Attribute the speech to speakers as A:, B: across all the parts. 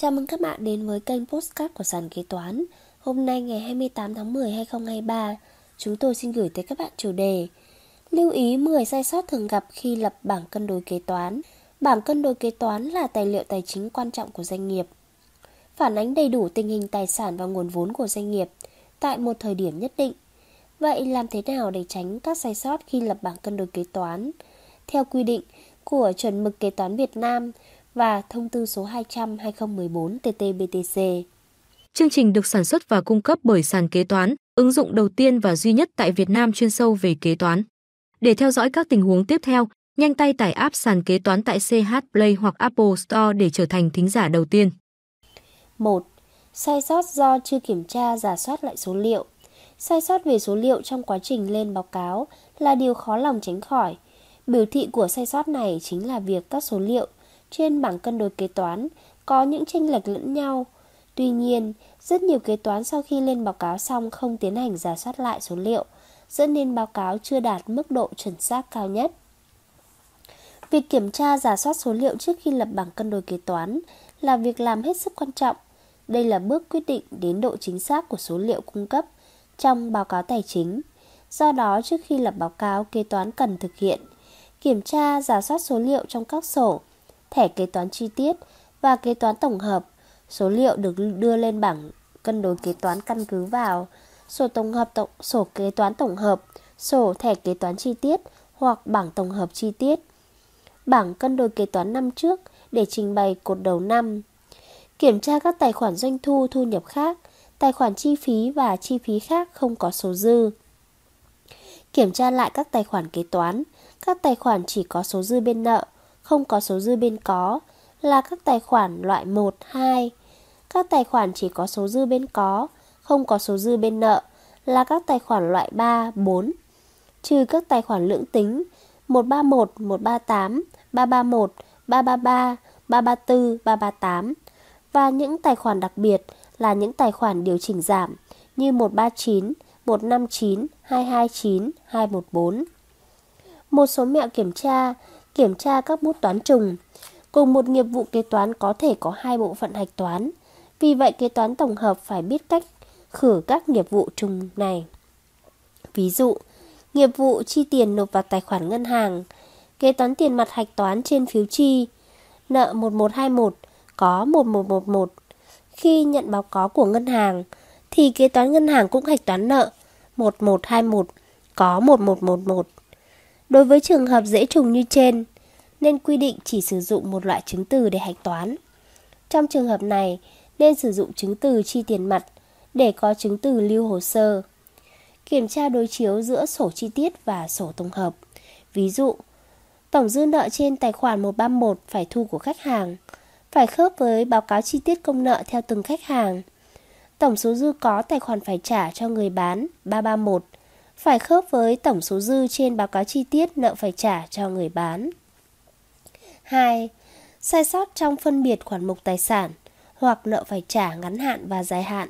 A: Chào mừng các bạn đến với kênh Postcard của Sàn Kế Toán. Hôm nay ngày 28 tháng 10 2023 Chúng tôi xin gửi tới các bạn chủ đề Lưu ý 10 sai sót thường gặp khi lập bảng cân đối kế toán. Bảng cân đối kế toán là tài liệu tài chính quan trọng của doanh nghiệp. Phản ánh đầy đủ tình hình tài sản và nguồn vốn của doanh nghiệp Tại một thời điểm nhất định. Vậy làm thế nào để tránh các sai sót khi lập bảng cân đối kế toán? Theo quy định của chuẩn mực kế toán Việt Nam và thông tư số 200-2014 TT-BTC.
B: Chương trình được sản xuất và cung cấp bởi sàn kế toán, ứng dụng đầu tiên và duy nhất tại Việt Nam chuyên sâu về kế toán. Để theo dõi các tình huống tiếp theo, nhanh tay tải app sàn kế toán tại CH Play hoặc Apple Store để trở thành thính giả đầu tiên.
A: 1. Sai sót do chưa kiểm tra giả soát lại số liệu. Sai sót về số liệu trong quá trình lên báo cáo là điều khó lòng tránh khỏi. Biểu thị của sai sót này chính là việc các số liệu trên bảng cân đối kế toán có những chênh lệch lẫn nhau. Tuy nhiên, rất nhiều kế toán sau khi lên báo cáo xong không tiến hành giả soát lại số liệu, dẫn đến báo cáo chưa đạt mức độ chuẩn xác cao nhất. Việc kiểm tra giả soát số liệu trước khi lập bảng cân đối kế toán là việc làm hết sức quan trọng. Đây là bước quyết định đến độ chính xác của số liệu cung cấp trong báo cáo tài chính. Do đó, trước khi lập báo cáo, kế toán cần thực hiện kiểm tra giả soát số liệu trong các sổ thẻ kế toán chi tiết và kế toán tổng hợp. Số liệu được đưa lên bảng cân đối kế toán căn cứ vào sổ tổng hợp tổng, sổ kế toán tổng hợp, sổ thẻ kế toán chi tiết hoặc bảng tổng hợp chi tiết. Bảng cân đối kế toán năm trước để trình bày cột đầu năm. Kiểm tra các tài khoản doanh thu thu nhập khác, tài khoản chi phí và chi phí khác không có số dư. Kiểm tra lại các tài khoản kế toán, các tài khoản chỉ có số dư bên nợ không có số dư bên có là các tài khoản loại 1, 2. Các tài khoản chỉ có số dư bên có, không có số dư bên nợ là các tài khoản loại 3, 4. Trừ các tài khoản lưỡng tính 131, 138, 331, 333, 334, 338 và những tài khoản đặc biệt là những tài khoản điều chỉnh giảm như 139, 159, 229, 214. Một số mẹo kiểm tra kiểm tra các bút toán trùng. Cùng một nghiệp vụ kế toán có thể có hai bộ phận hạch toán. Vì vậy kế toán tổng hợp phải biết cách khử các nghiệp vụ trùng này. Ví dụ, nghiệp vụ chi tiền nộp vào tài khoản ngân hàng, kế toán tiền mặt hạch toán trên phiếu chi, nợ 1121 có 1111. Khi nhận báo cáo của ngân hàng, thì kế toán ngân hàng cũng hạch toán nợ 1121 có 1111. Đối với trường hợp dễ trùng như trên, nên quy định chỉ sử dụng một loại chứng từ để hạch toán. Trong trường hợp này, nên sử dụng chứng từ chi tiền mặt để có chứng từ lưu hồ sơ. Kiểm tra đối chiếu giữa sổ chi tiết và sổ tổng hợp. Ví dụ, tổng dư nợ trên tài khoản 131 phải thu của khách hàng, phải khớp với báo cáo chi tiết công nợ theo từng khách hàng. Tổng số dư có tài khoản phải trả cho người bán 331 phải khớp với tổng số dư trên báo cáo chi tiết nợ phải trả cho người bán. 2. Sai sót trong phân biệt khoản mục tài sản hoặc nợ phải trả ngắn hạn và dài hạn.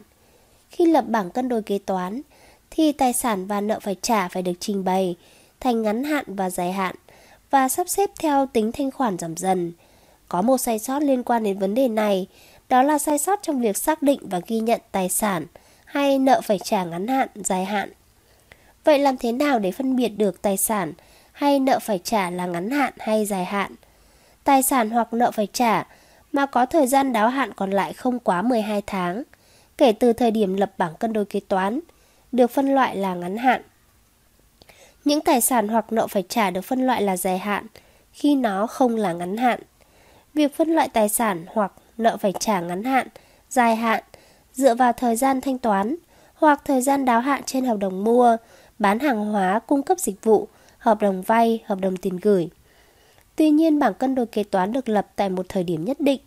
A: Khi lập bảng cân đối kế toán, thì tài sản và nợ phải trả phải được trình bày thành ngắn hạn và dài hạn và sắp xếp theo tính thanh khoản giảm dần. Có một sai sót liên quan đến vấn đề này, đó là sai sót trong việc xác định và ghi nhận tài sản hay nợ phải trả ngắn hạn, dài hạn Vậy làm thế nào để phân biệt được tài sản hay nợ phải trả là ngắn hạn hay dài hạn? Tài sản hoặc nợ phải trả mà có thời gian đáo hạn còn lại không quá 12 tháng, kể từ thời điểm lập bảng cân đối kế toán, được phân loại là ngắn hạn. Những tài sản hoặc nợ phải trả được phân loại là dài hạn khi nó không là ngắn hạn. Việc phân loại tài sản hoặc nợ phải trả ngắn hạn, dài hạn dựa vào thời gian thanh toán hoặc thời gian đáo hạn trên hợp đồng mua, bán hàng hóa, cung cấp dịch vụ, hợp đồng vay, hợp đồng tiền gửi. Tuy nhiên, bảng cân đối kế toán được lập tại một thời điểm nhất định,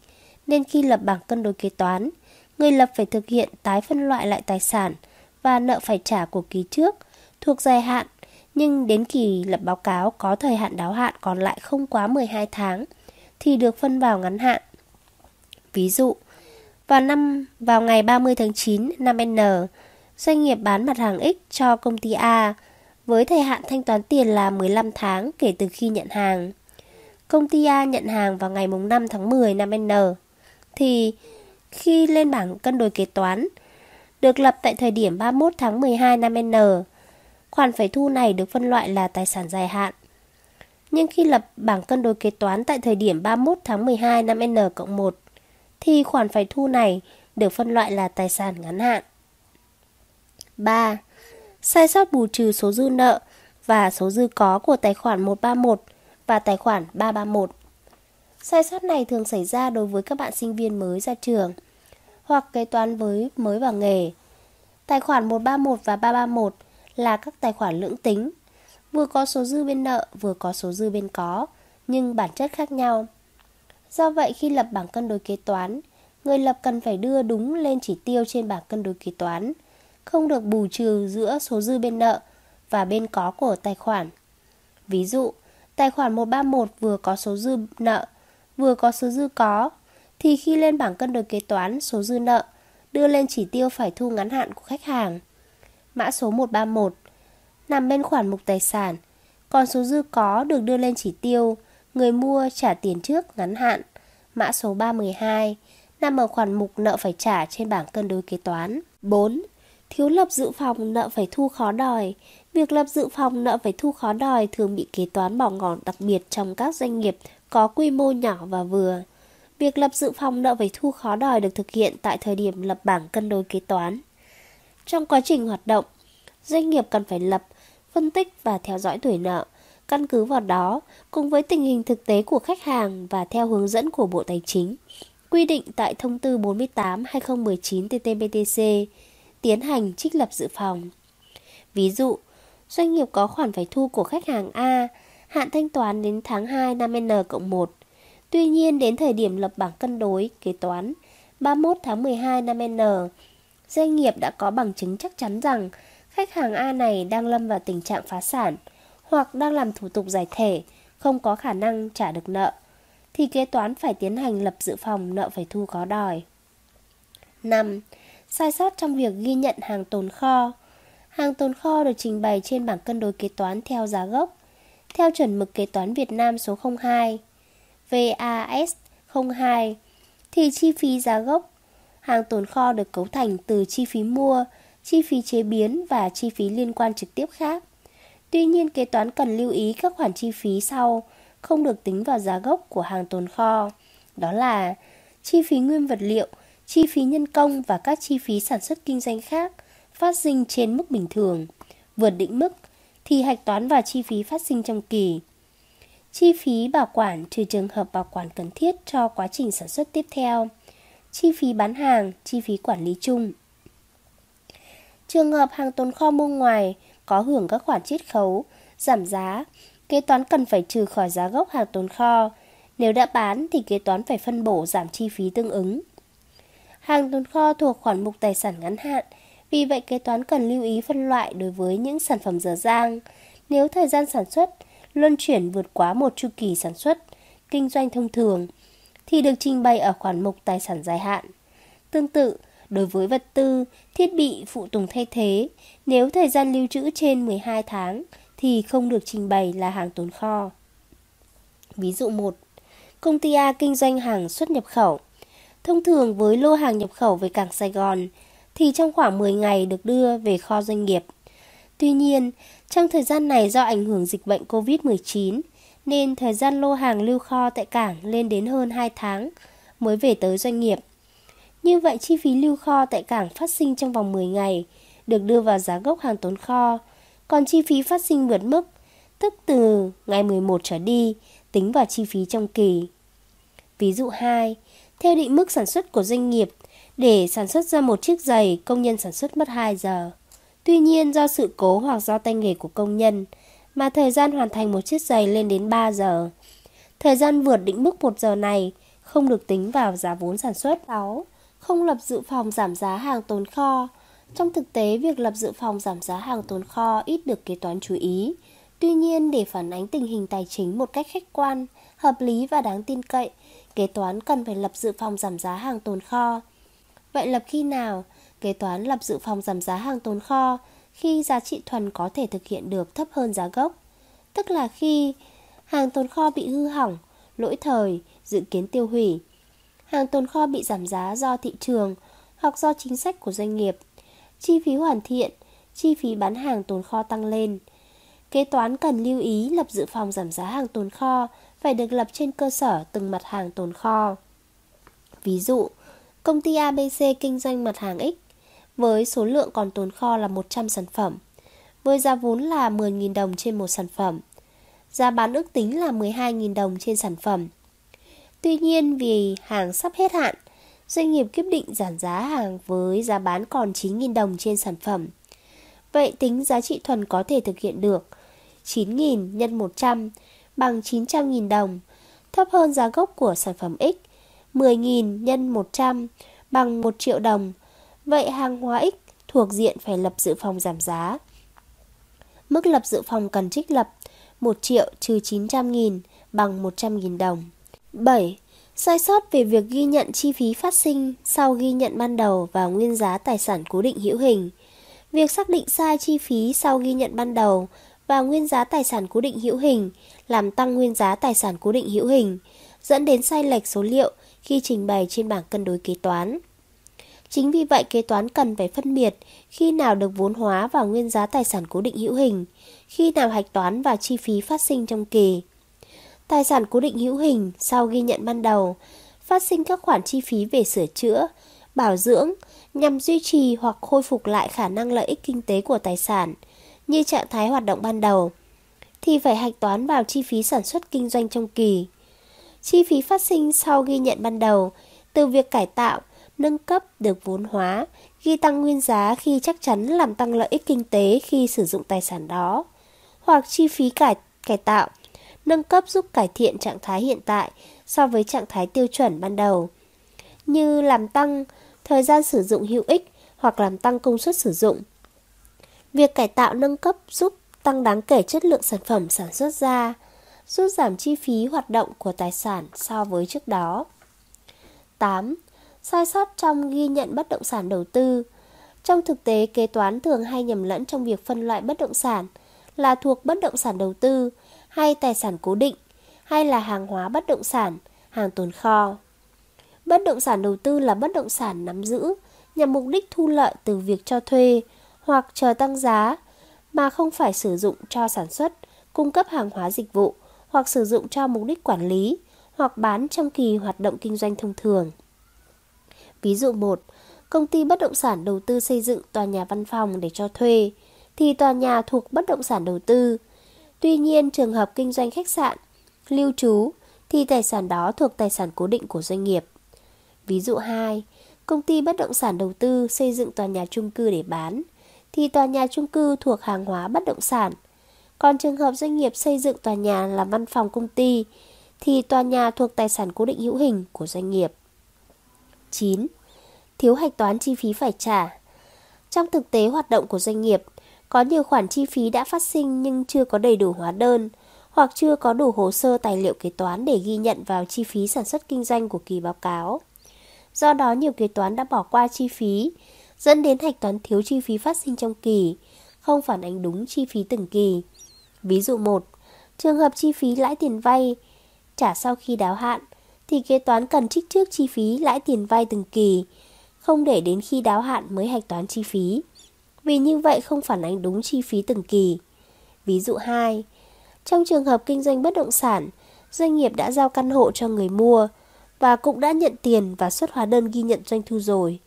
A: nên khi lập bảng cân đối kế toán, người lập phải thực hiện tái phân loại lại tài sản và nợ phải trả của kỳ trước thuộc dài hạn, nhưng đến kỳ lập báo cáo có thời hạn đáo hạn còn lại không quá 12 tháng thì được phân vào ngắn hạn. Ví dụ, vào năm vào ngày 30 tháng 9 năm N, doanh nghiệp bán mặt hàng X cho công ty A, với thời hạn thanh toán tiền là 15 tháng kể từ khi nhận hàng. Công ty A nhận hàng vào ngày 5 tháng 10 năm N thì, khi lên bảng cân đối kế toán, được lập tại thời điểm 31 tháng 12 năm N. Khoản phải thu này được phân loại là tài sản dài hạn. Nhưng khi lập bảng cân đối kế toán tại thời điểm 31 tháng 12 năm N cộng 1 thì khoản phải thu này được phân loại là tài sản ngắn hạn. 3. Sai sót bù trừ số dư nợ và số dư có của tài khoản 131 và tài khoản 331. Sai sót này thường xảy ra đối với các bạn sinh viên mới ra trường hoặc kế toán với mới vào nghề. Tài khoản 131 và 331 là các tài khoản lưỡng tính, vừa có số dư bên nợ vừa có số dư bên có, nhưng bản chất khác nhau. Do vậy khi lập bảng cân đối kế toán, người lập cần phải đưa đúng lên chỉ tiêu trên bảng cân đối kế toán, không được bù trừ giữa số dư bên nợ và bên có của tài khoản. Ví dụ, tài khoản 131 vừa có số dư nợ, vừa có số dư có, thì khi lên bảng cân đối kế toán số dư nợ, đưa lên chỉ tiêu phải thu ngắn hạn của khách hàng. Mã số 131 nằm bên khoản mục tài sản, còn số dư có được đưa lên chỉ tiêu người mua trả tiền trước ngắn hạn. Mã số 312 nằm ở khoản mục nợ phải trả trên bảng cân đối kế toán. 4. Thiếu lập dự phòng nợ phải thu khó đòi. Việc lập dự phòng nợ phải thu khó đòi thường bị kế toán bỏ ngỏ đặc biệt trong các doanh nghiệp có quy mô nhỏ và vừa. Việc lập dự phòng nợ phải thu khó đòi được thực hiện tại thời điểm lập bảng cân đối kế toán. Trong quá trình hoạt động, doanh nghiệp cần phải lập, phân tích và theo dõi tuổi nợ. Căn cứ vào đó, cùng với tình hình thực tế của khách hàng và theo hướng dẫn của Bộ Tài chính, quy định tại Thông tư 48-2019-TT-BTC, tiến hành trích lập dự phòng. Ví dụ, doanh nghiệp có khoản phải thu của khách hàng A, hạn thanh toán đến tháng 2 năm N cộng 1. Tuy nhiên, đến thời điểm lập bảng cân đối, kế toán, 31 tháng 12 năm N, doanh nghiệp đã có bằng chứng chắc chắn rằng khách hàng A này đang lâm vào tình trạng phá sản hoặc đang làm thủ tục giải thể, không có khả năng trả được nợ, thì kế toán phải tiến hành lập dự phòng nợ phải thu có đòi. 5. Sai sót trong việc ghi nhận hàng tồn kho Hàng tồn kho được trình bày trên bảng cân đối kế toán theo giá gốc, theo chuẩn mực kế toán Việt Nam số 02, VAS 02, thì chi phí giá gốc hàng tồn kho được cấu thành từ chi phí mua, chi phí chế biến và chi phí liên quan trực tiếp khác. Tuy nhiên, kế toán cần lưu ý các khoản chi phí sau không được tính vào giá gốc của hàng tồn kho. Đó là chi phí nguyên vật liệu, chi phí nhân công và các chi phí sản xuất kinh doanh khác phát sinh trên mức bình thường. Vượt định mức thì hạch toán và chi phí phát sinh trong kỳ. Chi phí bảo quản trừ trường hợp bảo quản cần thiết cho quá trình sản xuất tiếp theo. Chi phí bán hàng, chi phí quản lý chung. Trường hợp hàng tồn kho mua ngoài có hưởng các khoản chiết khấu, giảm giá, kế toán cần phải trừ khỏi giá gốc hàng tồn kho. Nếu đã bán thì kế toán phải phân bổ giảm chi phí tương ứng. Hàng tồn kho thuộc khoản mục tài sản ngắn hạn, vì vậy kế toán cần lưu ý phân loại đối với những sản phẩm dở dang. Nếu thời gian sản xuất luân chuyển vượt quá một chu kỳ sản xuất, kinh doanh thông thường, thì được trình bày ở khoản mục tài sản dài hạn. Tương tự, đối với vật tư, thiết bị, phụ tùng thay thế, nếu thời gian lưu trữ trên 12 tháng thì không được trình bày là hàng tồn kho. Ví dụ 1. Công ty A kinh doanh hàng xuất nhập khẩu. Thông thường với lô hàng nhập khẩu về cảng Sài Gòn thì trong khoảng 10 ngày được đưa về kho doanh nghiệp. Tuy nhiên, trong thời gian này do ảnh hưởng dịch bệnh COVID-19 nên thời gian lô hàng lưu kho tại cảng lên đến hơn 2 tháng mới về tới doanh nghiệp. Như vậy chi phí lưu kho tại cảng phát sinh trong vòng 10 ngày được đưa vào giá gốc hàng tồn kho, còn chi phí phát sinh vượt mức, tức từ ngày 11 trở đi, tính vào chi phí trong kỳ. Ví dụ 2, theo định mức sản xuất của doanh nghiệp, để sản xuất ra một chiếc giày, công nhân sản xuất mất 2 giờ. Tuy nhiên do sự cố hoặc do tay nghề của công nhân, mà thời gian hoàn thành một chiếc giày lên đến 3 giờ. Thời gian vượt định mức 1 giờ này không được tính vào giá vốn sản xuất. 6. Không lập dự phòng giảm giá hàng tồn kho. Trong thực tế, việc lập dự phòng giảm giá hàng tồn kho ít được kế toán chú ý. Tuy nhiên, để phản ánh tình hình tài chính một cách khách quan, hợp lý và đáng tin cậy, kế toán cần phải lập dự phòng giảm giá hàng tồn kho. Vậy lập khi nào? Kế toán lập dự phòng giảm giá hàng tồn kho khi giá trị thuần có thể thực hiện được thấp hơn giá gốc, tức là khi hàng tồn kho bị hư hỏng, lỗi thời, dự kiến tiêu hủy. Hàng tồn kho bị giảm giá do thị trường hoặc do chính sách của doanh nghiệp. Chi phí hoàn thiện, chi phí bán hàng tồn kho tăng lên. Kế toán cần lưu ý lập dự phòng giảm giá hàng tồn kho phải được lập trên cơ sở từng mặt hàng tồn kho. Ví dụ, công ty ABC kinh doanh mặt hàng X với số lượng còn tồn kho là 100 sản phẩm, với giá vốn là 10.000 đồng trên một sản phẩm. Giá bán ước tính là 12.000 đồng trên sản phẩm. Tuy nhiên vì hàng sắp hết hạn, doanh nghiệp quyết định giảm giá hàng với giá bán còn 9.000 đồng trên sản phẩm. Vậy tính giá trị thuần có thể thực hiện được 9.000 nhân 100 bằng 900.000 đồng, thấp hơn giá gốc của sản phẩm X 10.000 nhân 100 bằng 1 triệu đồng. Vậy hàng hóa X thuộc diện phải lập dự phòng giảm giá. Mức lập dự phòng cần trích lập 1 triệu trừ 900.000 bằng 100.000 đồng. 7. Sai sót về việc ghi nhận chi phí phát sinh sau ghi nhận ban đầu và nguyên giá tài sản cố định hữu hình. Việc xác định sai chi phí sau ghi nhận ban đầu và nguyên giá tài sản cố định hữu hình làm tăng nguyên giá tài sản cố định hữu hình, dẫn đến sai lệch số liệu khi trình bày trên bảng cân đối kế toán. Chính vì vậy kế toán cần phải phân biệt khi nào được vốn hóa vào nguyên giá tài sản cố định hữu hình, khi nào hạch toán và chi phí phát sinh trong kỳ. Tài sản cố định hữu hình sau ghi nhận ban đầu, phát sinh các khoản chi phí về sửa chữa, bảo dưỡng nhằm duy trì hoặc khôi phục lại khả năng lợi ích kinh tế của tài sản như trạng thái hoạt động ban đầu thì phải hạch toán vào chi phí sản xuất kinh doanh trong kỳ. Chi phí phát sinh sau ghi nhận ban đầu từ việc cải tạo, nâng cấp được vốn hóa, ghi tăng nguyên giá khi chắc chắn làm tăng lợi ích kinh tế khi sử dụng tài sản đó, hoặc chi phí cải cải tạo, nâng cấp giúp cải thiện trạng thái hiện tại so với trạng thái tiêu chuẩn ban đầu, như làm tăng thời gian sử dụng hữu ích hoặc làm tăng công suất sử dụng. Việc cải tạo nâng cấp giúp tăng đáng kể chất lượng sản phẩm sản xuất ra, giúp giảm chi phí hoạt động của tài sản so với trước đó. 8. Sai sót trong ghi nhận bất động sản đầu tư Trong thực tế, kế toán thường hay nhầm lẫn trong việc phân loại bất động sản là thuộc bất động sản đầu tư hay tài sản cố định hay là hàng hóa bất động sản, hàng tồn kho. Bất động sản đầu tư là bất động sản nắm giữ nhằm mục đích thu lợi từ việc cho thuê hoặc chờ tăng giá mà không phải sử dụng cho sản xuất, cung cấp hàng hóa dịch vụ hoặc sử dụng cho mục đích quản lý hoặc bán trong kỳ hoạt động kinh doanh thông thường. Ví dụ 1, công ty bất động sản đầu tư xây dựng tòa nhà văn phòng để cho thuê thì tòa nhà thuộc bất động sản đầu tư. Tuy nhiên, trường hợp kinh doanh khách sạn, lưu trú thì tài sản đó thuộc tài sản cố định của doanh nghiệp. Ví dụ 2, công ty bất động sản đầu tư xây dựng tòa nhà chung cư để bán thì tòa nhà chung cư thuộc hàng hóa bất động sản. Còn trường hợp doanh nghiệp xây dựng tòa nhà làm văn phòng công ty thì tòa nhà thuộc tài sản cố định hữu hình của doanh nghiệp. 9. Thiếu hạch toán chi phí phải trả. Trong thực tế hoạt động của doanh nghiệp, có nhiều khoản chi phí đã phát sinh nhưng chưa có đầy đủ hóa đơn hoặc chưa có đủ hồ sơ tài liệu kế toán để ghi nhận vào chi phí sản xuất kinh doanh của kỳ báo cáo. Do đó nhiều kế toán đã bỏ qua chi phí dẫn đến hạch toán thiếu chi phí phát sinh trong kỳ, không phản ánh đúng chi phí từng kỳ. Ví dụ 1, trường hợp chi phí lãi tiền vay trả sau khi đáo hạn thì kế toán cần trích trước chi phí lãi tiền vay từng kỳ, không để đến khi đáo hạn mới hạch toán chi phí. Vì như vậy không phản ánh đúng chi phí từng kỳ. Ví dụ 2, trong trường hợp kinh doanh bất động sản, doanh nghiệp đã giao căn hộ cho người mua và cũng đã nhận tiền và xuất hóa đơn ghi nhận doanh thu rồi.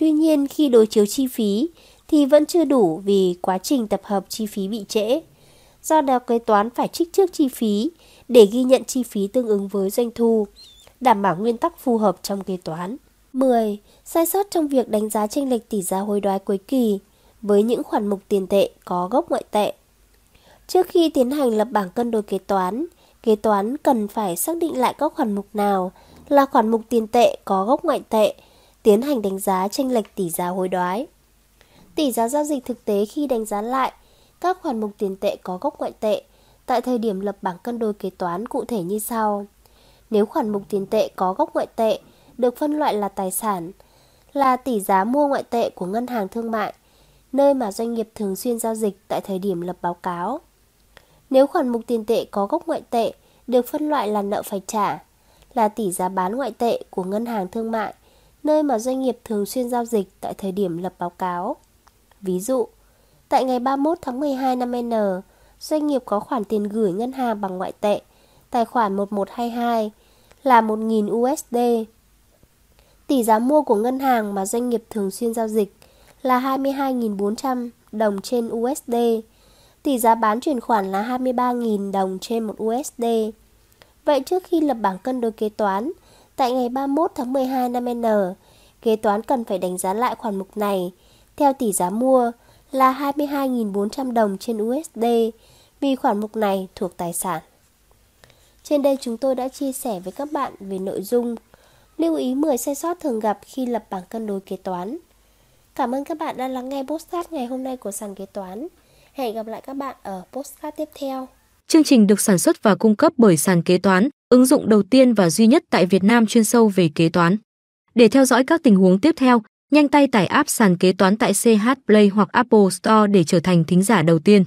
A: Tuy nhiên khi đối chiếu chi phí thì vẫn chưa đủ vì quá trình tập hợp chi phí bị trễ. Do đó kế toán phải trích trước chi phí để ghi nhận chi phí tương ứng với doanh thu, đảm bảo nguyên tắc phù hợp trong kế toán. 10. Sai sót trong việc đánh giá chênh lệch tỷ giá hối đoái cuối kỳ với những khoản mục tiền tệ có gốc ngoại tệ. Trước khi tiến hành lập bảng cân đối kế toán, kế toán cần phải xác định lại các khoản mục nào là khoản mục tiền tệ có gốc ngoại tệ tiến hành đánh giá tranh lệch tỷ giá hối đoái. Tỷ giá giao dịch thực tế khi đánh giá lại các khoản mục tiền tệ có gốc ngoại tệ tại thời điểm lập bảng cân đối kế toán cụ thể như sau. Nếu khoản mục tiền tệ có gốc ngoại tệ được phân loại là tài sản, là tỷ giá mua ngoại tệ của ngân hàng thương mại, nơi mà doanh nghiệp thường xuyên giao dịch tại thời điểm lập báo cáo. Nếu khoản mục tiền tệ có gốc ngoại tệ được phân loại là nợ phải trả, là tỷ giá bán ngoại tệ của ngân hàng thương mại, nơi mà doanh nghiệp thường xuyên giao dịch tại thời điểm lập báo cáo. Ví dụ, tại ngày 31 tháng 12 năm N, doanh nghiệp có khoản tiền gửi ngân hàng bằng ngoại tệ, tài khoản 1122 là 1.000 USD. Tỷ giá mua của ngân hàng mà doanh nghiệp thường xuyên giao dịch là 22.400 đồng trên USD. Tỷ giá bán chuyển khoản là 23.000 đồng trên một USD. Vậy trước khi lập bảng cân đối kế toán, tại ngày 31 tháng 12 năm N, kế toán cần phải đánh giá lại khoản mục này theo tỷ giá mua là 22.400 đồng trên USD vì khoản mục này thuộc tài sản. Trên đây chúng tôi đã chia sẻ với các bạn về nội dung lưu ý 10 sai sót thường gặp khi lập bảng cân đối kế toán. Cảm ơn các bạn đã lắng nghe postcard ngày hôm nay của sàn kế toán. Hẹn gặp lại các bạn ở postcard tiếp theo.
B: Chương trình được sản xuất và cung cấp bởi sàn kế toán, ứng dụng đầu tiên và duy nhất tại Việt Nam chuyên sâu về kế toán. Để theo dõi các tình huống tiếp theo, nhanh tay tải app sàn kế toán tại CH Play hoặc Apple Store để trở thành thính giả đầu tiên.